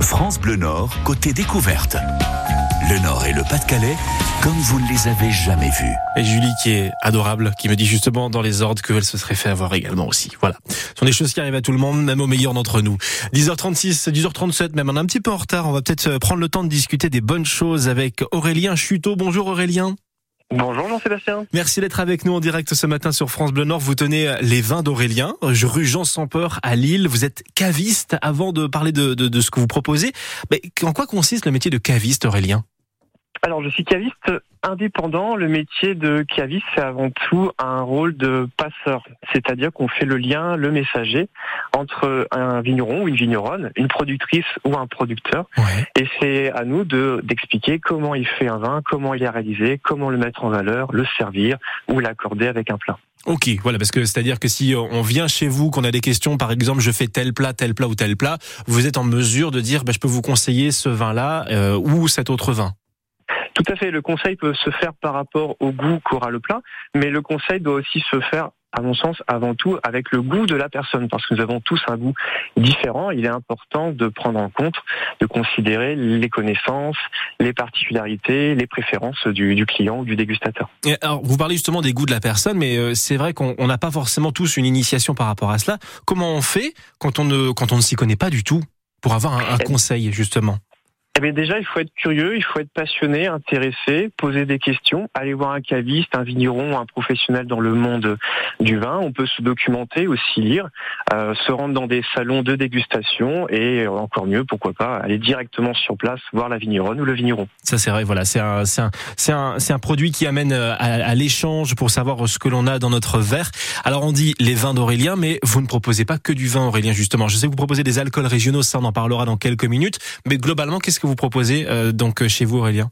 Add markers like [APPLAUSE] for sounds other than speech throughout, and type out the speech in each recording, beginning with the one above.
France Bleu Nord, côté découverte. Le Nord et le Pas-de-Calais, comme vous ne les avez jamais vus. Et Julie qui est adorable, qui me dit justement dans les ordres qu'elle se serait fait avoir également aussi. Voilà. Ce sont des choses qui arrivent à tout le monde, même aux meilleurs d'entre nous. 10h36, 10h37 même, on est un petit peu en retard. On va peut-être prendre le temps de discuter des bonnes choses avec Aurélien Chuteau. Bonjour Aurélien. Bonjour Jean-Sébastien. Merci d'être avec nous en direct ce matin sur France Bleu Nord. Vous tenez les vins d'Aurélien, rue Jean sans peur à Lille. Vous êtes caviste. Avant de parler de, de, de ce que vous proposez, mais en quoi consiste le métier de caviste Aurélien? Alors, je suis caviste indépendant. Le métier de caviste, c'est avant tout un rôle de passeur. C'est-à-dire qu'on fait le lien, le messager entre un vigneron ou une vigneronne, une productrice ou un producteur. Et c'est à nous de, d'expliquer comment il fait un vin, comment il est réalisé, comment le mettre en valeur, le servir ou l'accorder avec un plat. Ok, voilà, parce que c'est-à-dire que si on vient chez vous, qu'on a des questions, par exemple, je fais tel plat, tel plat ou tel plat, vous êtes en mesure de dire, bah, je peux vous conseiller ce vin-là euh, ou cet autre vin. Tout à fait. Le conseil peut se faire par rapport au goût qu'aura le plat, mais le conseil doit aussi se faire à mon sens, avant tout avec le goût de la personne, parce que nous avons tous un goût différent. Il est important de prendre en compte, de considérer les connaissances, les particularités, les préférences du, client ou du dégustateur. alors, vous parlez justement des goûts de la personne, mais euh, c'est vrai qu'on n'a pas forcément tous une initiation par rapport à cela. Comment on fait quand on ne, quand on ne s'y connaît pas du tout pour avoir un eh conseil, justement? Eh déjà, il faut être curieux, il faut être passionné, intéressé, poser des questions, aller voir un caviste, un vigneron, un professionnel dans le monde du vin. On peut se documenter, aussi lire, euh, se rendre dans des salons de dégustation et encore mieux, pourquoi pas, aller directement sur place voir la vigneronne ou le vigneron. Ça c'est vrai, voilà, c'est un, un, un, un produit qui amène euh, à, à l'échange pour savoir ce que l'on a dans notre verre. Alors on dit les vins d'Aurélien, mais vous ne proposez pas que du vin Aurélien justement. Je sais que vous proposez des alcools régionaux, ça on en parlera dans quelques minutes, mais globalement, qu'est-ce que vous proposez euh, donc chez vous Aurélien?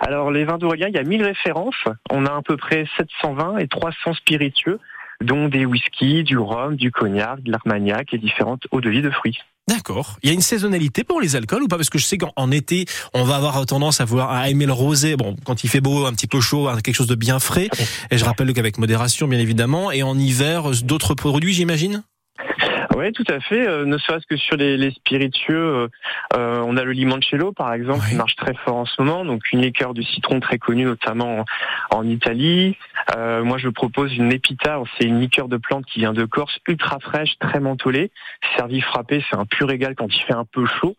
Alors les vins d'Aurélien, il y a 1000 références. On a à peu près 720 et 300 spiritueux, dont des whiskies, du rhum, du cognac, de l'armagnac et différentes eaux de vie de fruits. D'accord. Il y a une saisonnalité pour les alcools ou pas? Parce que je sais qu'en été, on va avoir tendance à voir à aimer le rosé. Bon, quand il fait beau, un petit peu chaud, quelque chose de bien frais. Et je rappelle qu'avec modération, bien évidemment. Et en hiver, d'autres produits, j'imagine? Oui, tout à fait. Euh, ne serait-ce que sur les, spiritueux, euh, euh, on a le limoncello, par exemple, qui marche très fort en ce moment. Donc une liqueur du citron très connue, notamment en, Italie. moi, je propose une épita. C'est une liqueur de plante qui vient de Corse, ultra fraîche, très mentholée. Servi frappé, c'est un pur régal quand il fait un peu chaud,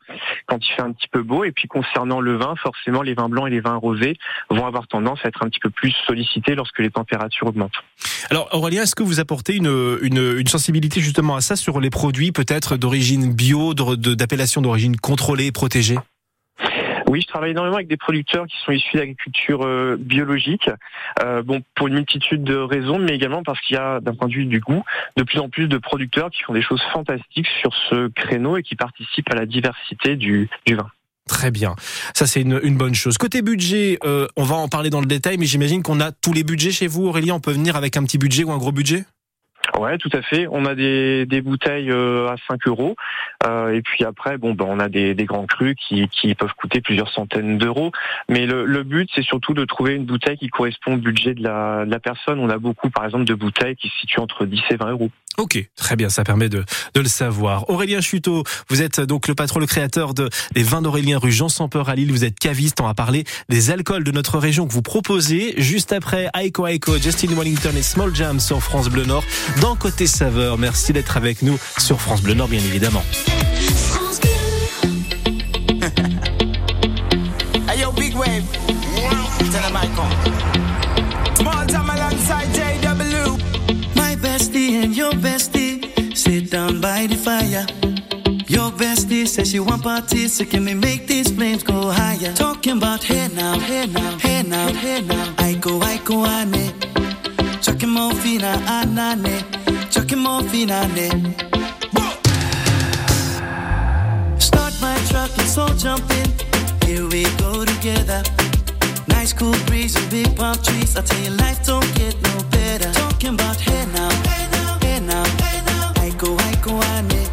quand il fait un petit peu beau. Et puis concernant le vin, forcément, les vins blancs et les vins rosés vont avoir tendance à être un petit peu plus sollicités lorsque les températures augmentent. Alors Aurélien, est-ce que vous apportez une, sensibilité justement à ça sur les produits peut-être d'origine bio, d'appellation d'origine contrôlée protégée? Oui, je travaille énormément avec des producteurs qui sont issus d'agriculture euh, biologique. Euh, bon, pour une multitude de raisons, mais également parce qu'il y a, d'un point de vue du goût, de plus en plus de producteurs qui font des choses fantastiques sur ce créneau et qui participent à la diversité du, vin. Très bien, ça c'est une, bonne chose. Côté budget, euh, on va en parler dans le détail, mais j'imagine qu'on a tous les budgets chez vous, Aurélien. On peut venir avec un petit budget ou un gros budget? Ouais, tout à fait. On a des, des bouteilles euh, à 5 euros. Euh, et puis après, bon, ben, on a des, des grands crus qui, qui peuvent coûter plusieurs centaines d'euros. Mais le, le but, c'est surtout de trouver une bouteille qui correspond au budget de la, de la personne. On a beaucoup, par exemple, de bouteilles qui se situent entre 10 et 20 euros. Ok, très bien, ça permet de, de le savoir. Aurélien Chuteau, vous êtes donc le patron, le créateur de, des vins d'Aurélien rue Jean sans peur à Lille. Vous êtes caviste, on va parler des alcools de notre région que vous proposez. Juste après, Aiko Aiko, Justin Wellington et Small Jam sur France Bleu Nord. Dans Côté Saveur, merci d'être avec nous sur France Bleu Nord, bien évidemment. [LAUGHS] your bestie sit down by the fire. Your bestie says she want parties, so can we make these flames go higher? Talking about hey now, hey now, hey now, hey now. I go, I go, ane. Chucking fina, anane. Chucking more fina. Start my truck, let's all jump in. Here we go together. Nice cool breeze and big palm trees. I tell you, life don't get no better. Talking about hey now. Hey now aiko aiko ane Chakimo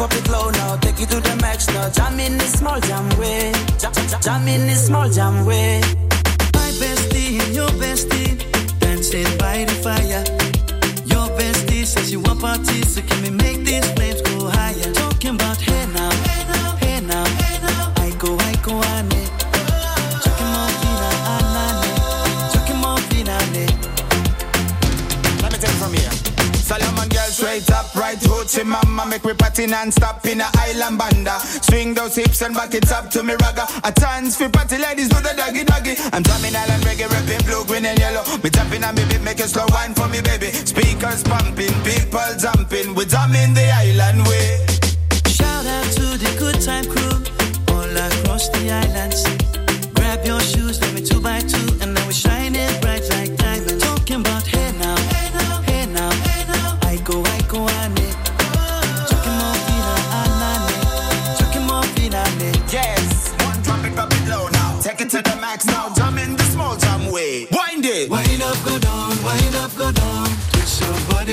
pop it low now. Take it to the max now. Jam in this small jam way. Jam, jam, jam in this small jam way. My bestie and your bestie dancing by the fire. Your bestie says you want parties, so can we make these flames straight up, right hoochie mama Make me party non-stop in a island banda. Swing those hips and back it up to me ragga. A chance for party ladies do the doggy doggy. I'm drumming island reggae, rapping blue, green and yellow. Me tapping on me beat, make a slow wine for me baby. Speakers pumping, people jumping. We're drumming the island way. Shout out to the good time crew all across the islands. Grab your shoes, let me two by two,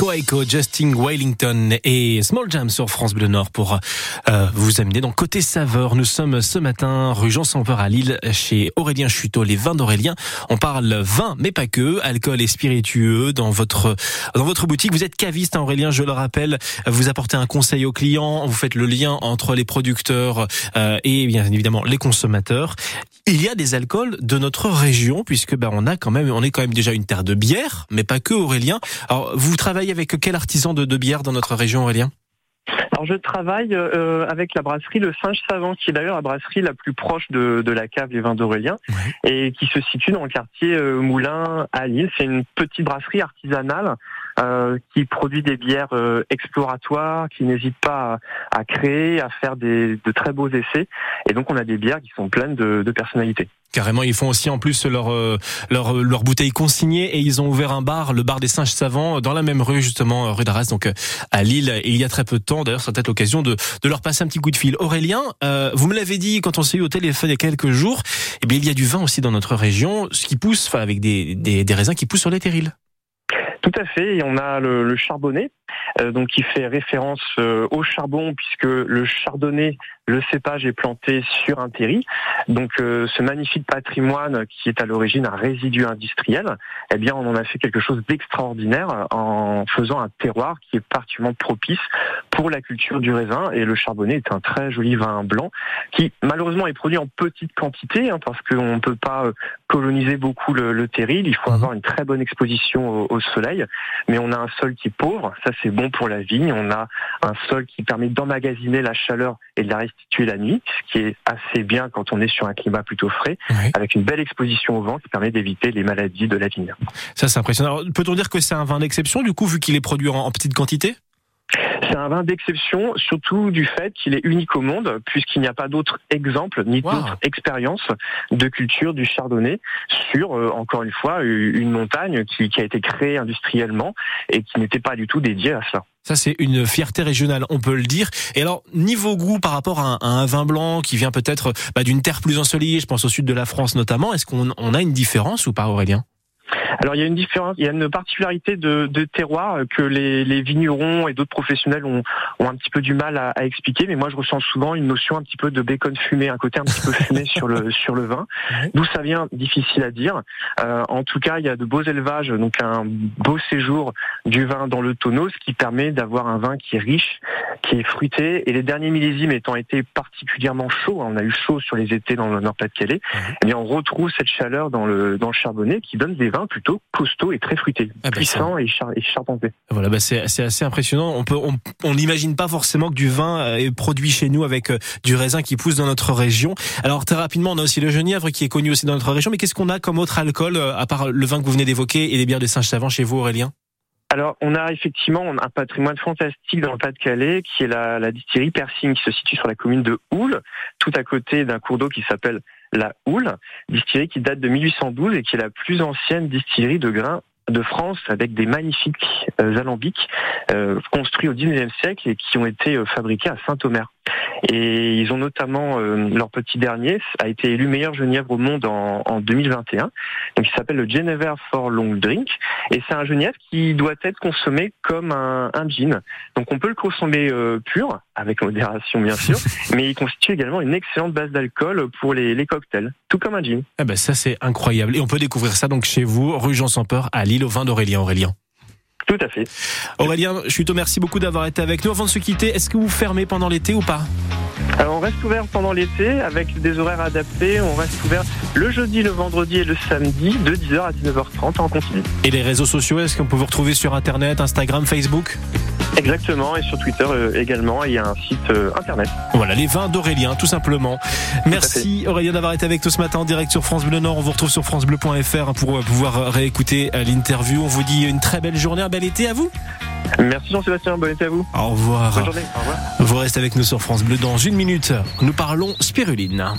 Aiko Aiko, Justin Wellington et Small Jam sur France Bleu Nord pour euh, vous amener dans Côté Saveur. Nous sommes ce matin rue Jean sans Peur à Lille chez Aurélien Chuteau, les vins d'Aurélien. On parle vin, mais pas que, alcool et spiritueux dans votre dans votre boutique. Vous êtes caviste, hein, Aurélien, je le rappelle. Vous apportez un conseil aux clients, vous faites le lien entre les producteurs euh, et bien évidemment les consommateurs. Il y a des alcools de notre région puisque ben on a quand même on est quand même déjà une terre de bière, mais pas que Aurélien. Alors vous travaillez avec quel artisan de, de bière dans notre région, Aurélien? Alors je travaille euh, avec la brasserie Le Singe Savant, qui est d'ailleurs la brasserie la plus proche de, de la cave Les Vins d'Aurélien, et qui se situe dans le quartier euh, Moulin à Lille. C'est une petite brasserie artisanale euh, qui produit des bières euh, exploratoires, qui n'hésite pas à, à créer, à faire des, de très beaux essais. Et donc on a des bières qui sont pleines de, de personnalité. Carrément, ils font aussi en plus leur euh, leur leur bouteille consignée et ils ont ouvert un bar, le bar des Singes Savants, dans la même rue justement, euh, rue d'Arras, donc euh, à Lille. Il y a très peu de temps. D'ailleurs, c'est peut-être l'occasion de de leur passer un petit coup de fil. Aurélien, euh, vous me l'avez dit quand on s'est eu au téléphone il y a quelques jours. Eh bien, il y a du vin aussi dans notre région, ce qui pousse, enfin avec des des, des raisins qui poussent sur les terrils. Tout à fait, et on a le, le charbonnet, donc qui fait référence euh, au charbon puisque le chardonnay, le cépage est planté sur un terri. Donc euh, ce magnifique patrimoine qui est à l'origine un résidu industriel, eh bien on en a fait quelque chose d'extraordinaire en faisant un terroir qui est particulièrement propice pour la culture du raisin. Et le charbonnet est un très joli vin blanc qui malheureusement est produit en petite quantité hein, parce qu'on ne peut pas euh, coloniser beaucoup le, le terril. Il faut avoir une très bonne exposition au, au soleil, mais on a un sol qui est pauvre. Ça c'est bon pour la vigne. On a un sol qui permet d'emmagasiner la chaleur et de la restituer la nuit, ce qui est assez bien quand on est sur un climat plutôt frais, avec une belle exposition au vent qui permet d'éviter les maladies de la vigne. Ça, c'est impressionnant. Peut-on dire que c'est un vin d'exception du coup, vu qu'il est produit en, en petite quantité? C'est un vin d'exception, surtout du fait qu'il est unique au monde, puisqu'il n'y a pas d'autres exemples ni Wow. d'autres expériences de culture du chardonnay sur, euh, encore une fois, une montagne qui, qui a été créée industriellement et qui n'était pas du tout dédiée à cela. Ça, c'est une fierté régionale, on peut le dire. Et alors, niveau goût par rapport à un, à un vin blanc qui vient peut-être bah, d'une terre plus ensoleillée, je pense au sud de la France notamment, est-ce qu'on on a une différence ou pas, Aurélien? Alors il y a une différence, il y a une particularité de, de terroir que les, les vignerons et d'autres professionnels ont, ont un petit peu du mal à, à expliquer, mais moi je ressens souvent une notion un petit peu de bacon fumé, un côté un petit peu fumé [LAUGHS] sur le sur le vin. D'où ça vient, difficile à dire. Euh, en tout cas, il y a de beaux élevages, donc un beau séjour du vin dans le tonneau, ce qui permet d'avoir un vin qui est riche, qui est fruité. Et les derniers millésimes étant été particulièrement chauds, hein, on a eu chaud sur les étés dans le Nord-Pas-de-Calais, eh bien on retrouve cette chaleur dans le dans le charbonnet qui donne des vins vin plutôt costaud et très fruité, Ah bah, puissant et, char et charpenté. Voilà, bah c'est assez impressionnant. On peut on on n'imagine pas forcément que du vin euh, est produit chez nous avec euh, du raisin qui pousse dans notre région. Alors très rapidement, on a aussi le genièvre qui est connu aussi dans notre région. Mais qu'est-ce qu'on a comme autre alcool euh, à part le vin que vous venez d'évoquer et les bières de Saint-Savant chez vous, Aurélien? Alors, on a effectivement un patrimoine fantastique dans le Pas-de-Calais, qui est la, la distillerie Persing, qui se situe sur la commune de Houle, tout à côté d'un cours d'eau qui s'appelle la Houle, distillerie qui date de 1812 et qui est la plus ancienne distillerie de grains de France avec des magnifiques euh, alambics euh, construits au 19e siècle et qui ont été euh, fabriqués à Saint-Omer. Et ils ont notamment, euh, leur petit dernier a été élu meilleur genièvre au monde en, en 2021. Donc il s'appelle le Genever for Long Drink. Et c'est un genièvre qui doit être consommé comme un, un gin. Donc on peut le consommer euh, pur, avec modération bien sûr, [LAUGHS] mais il constitue également une excellente base d'alcool pour les, les cocktails, tout comme un gin. Eh ben ça c'est incroyable et on peut découvrir ça donc chez vous, rue Jean sans peur à Lille au vin d'Aurélien. Aurélien. Tout à fait. Aurélien, je suis merci beaucoup d'avoir été avec nous. Avant de se quitter, est-ce que vous fermez pendant l'été ou pas? Alors on reste ouvert pendant l'été avec des horaires adaptés. On reste ouvert le jeudi, le vendredi et le samedi de 10h à 19h30 en continu. Et les réseaux sociaux, est-ce qu'on peut vous retrouver sur Internet, Instagram, Facebook? Exactement, et sur Twitter euh, également, il y a un site euh, internet. Voilà, les vins d'Aurélien, tout simplement. Merci Aurélien d'avoir été avec nous ce matin en direct sur France Bleu Nord. On vous retrouve sur francebleu.fr pour euh, pouvoir réécouter l'interview. On vous dit une très belle journée, un bel été à vous. Merci Jean-Sébastien, bon été à vous. Au revoir. Bonne journée, au revoir. Vous restez avec nous sur France Bleu dans une minute. Nous parlons spiruline.